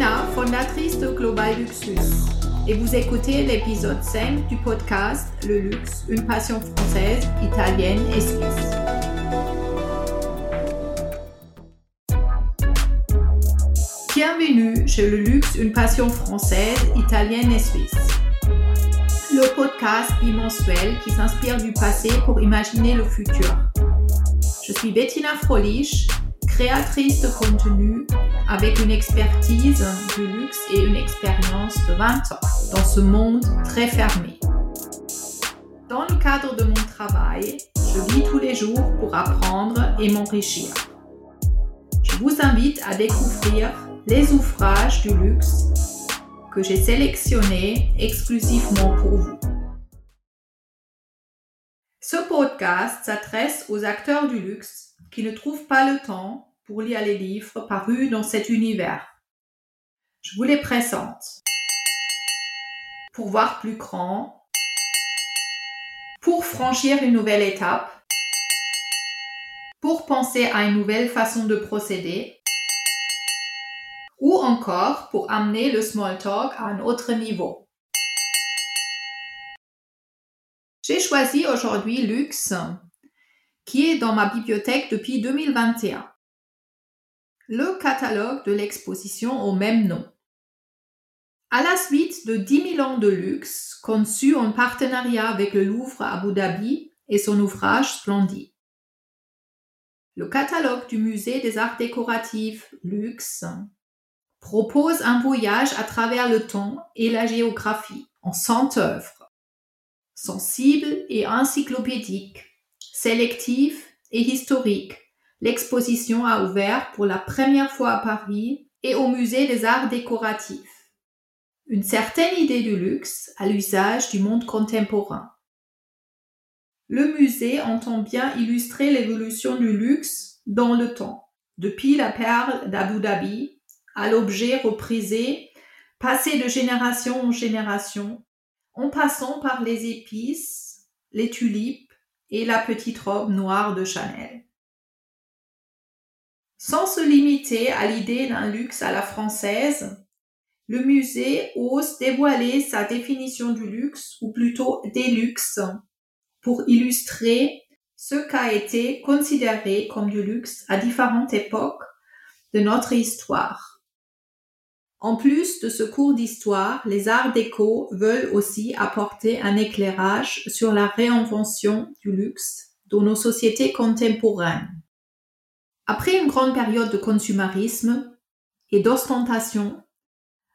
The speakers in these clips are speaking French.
Bettina, fondatrice de Global Luxus, et vous écoutez l'épisode 5 du podcast Le luxe, une passion française, italienne et suisse. Bienvenue chez Le luxe, une passion française, italienne et suisse. Le podcast bimensuel qui s'inspire du passé pour imaginer le futur. Je suis Bettina Frolich, créatrice de contenu avec une expertise du luxe et une expérience de 20 ans dans ce monde très fermé. Dans le cadre de mon travail, je vis tous les jours pour apprendre et m'enrichir. Je vous invite à découvrir les ouvrages du luxe que j'ai sélectionnés exclusivement pour vous. Ce podcast s'adresse aux acteurs du luxe qui ne trouvent pas le temps pour lire les livres parus dans cet univers. Je vous les présente. Pour voir plus grand, pour franchir une nouvelle étape, pour penser à une nouvelle façon de procéder, ou encore pour amener le small talk à un autre niveau. J'ai choisi aujourd'hui Luxe, qui est dans ma bibliothèque depuis 2021 le catalogue de l'exposition au même nom. À la suite de 10 000 ans de luxe, conçu en partenariat avec le Louvre à Abu Dhabi et son ouvrage Splendide. Le catalogue du Musée des Arts Décoratifs Luxe propose un voyage à travers le temps et la géographie en 100 œuvres, sensibles et encyclopédiques, sélectives et historiques, L'exposition a ouvert pour la première fois à Paris et au Musée des Arts Décoratifs. Une certaine idée du luxe à l'usage du monde contemporain. Le musée entend bien illustrer l'évolution du luxe dans le temps, depuis la perle d'Abu Dhabi à l'objet reprisé, passé de génération en génération, en passant par les épices, les tulipes et la petite robe noire de Chanel. Sans se limiter à l'idée d'un luxe à la française, le musée ose dévoiler sa définition du luxe, ou plutôt des luxes, pour illustrer ce qu'a été considéré comme du luxe à différentes époques de notre histoire. En plus de ce cours d'histoire, les arts déco veulent aussi apporter un éclairage sur la réinvention du luxe dans nos sociétés contemporaines. Après une grande période de consumérisme et d'ostentation,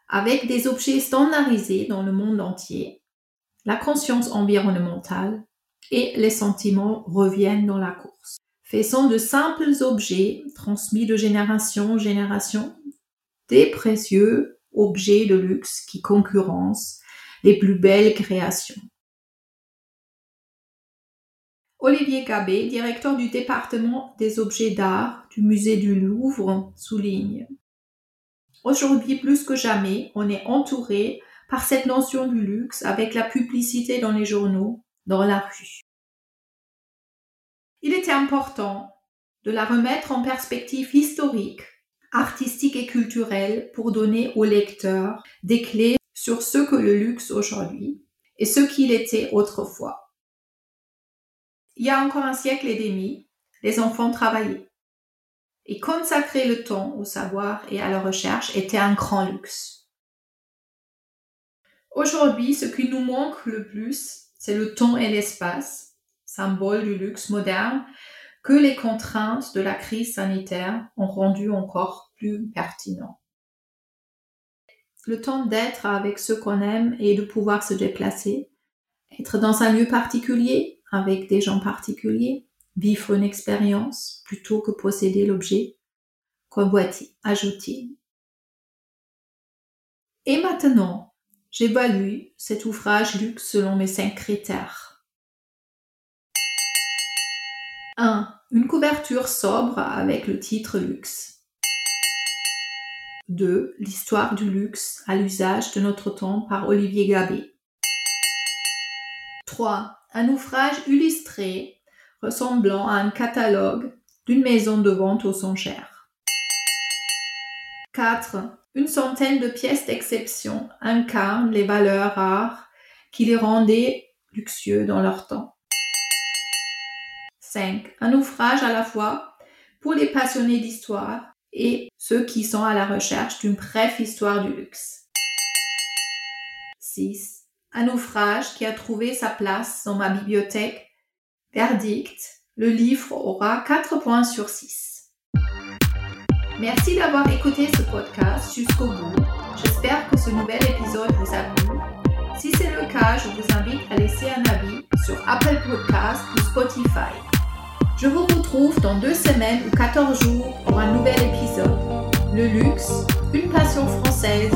avec des objets standardisés dans le monde entier, la conscience environnementale et les sentiments reviennent dans la course, faisant de simples objets transmis de génération en génération des précieux objets de luxe qui concurrencent les plus belles créations. Olivier Gabé, directeur du département des objets d'art du musée du Louvre, souligne Aujourd'hui, plus que jamais, on est entouré par cette notion du luxe avec la publicité dans les journaux, dans la rue. Il était important de la remettre en perspective historique, artistique et culturelle pour donner aux lecteurs des clés sur ce que le luxe aujourd'hui et ce qu'il était autrefois. Il y a encore un siècle et demi, les enfants travaillaient. Et consacrer le temps au savoir et à la recherche était un grand luxe. Aujourd'hui, ce qui nous manque le plus, c'est le temps et l'espace, symbole du luxe moderne, que les contraintes de la crise sanitaire ont rendu encore plus pertinent. Le temps d'être avec ceux qu'on aime et de pouvoir se déplacer, être dans un lieu particulier, avec des gens particuliers, vivre une expérience plutôt que posséder l'objet, convoiter, ajouter. Et maintenant, j'évalue cet ouvrage luxe selon mes cinq critères. 1. Une couverture sobre avec le titre luxe. 2. L'histoire du luxe à l'usage de notre temps par Olivier Gabé. 3 un ouvrage illustré ressemblant à un catalogue d'une maison de vente aux enchères. 4. Une centaine de pièces d'exception incarnent les valeurs rares qui les rendaient luxueux dans leur temps. 5. Un ouvrage à la fois pour les passionnés d'histoire et ceux qui sont à la recherche d'une brève histoire du luxe. 6. Un ouvrage qui a trouvé sa place dans ma bibliothèque. Verdict, le livre aura 4 points sur 6. Merci d'avoir écouté ce podcast jusqu'au bout. J'espère que ce nouvel épisode vous a plu. Si c'est le cas, je vous invite à laisser un avis sur Apple Podcast ou Spotify. Je vous retrouve dans deux semaines ou 14 jours pour un nouvel épisode. Le luxe, une passion française,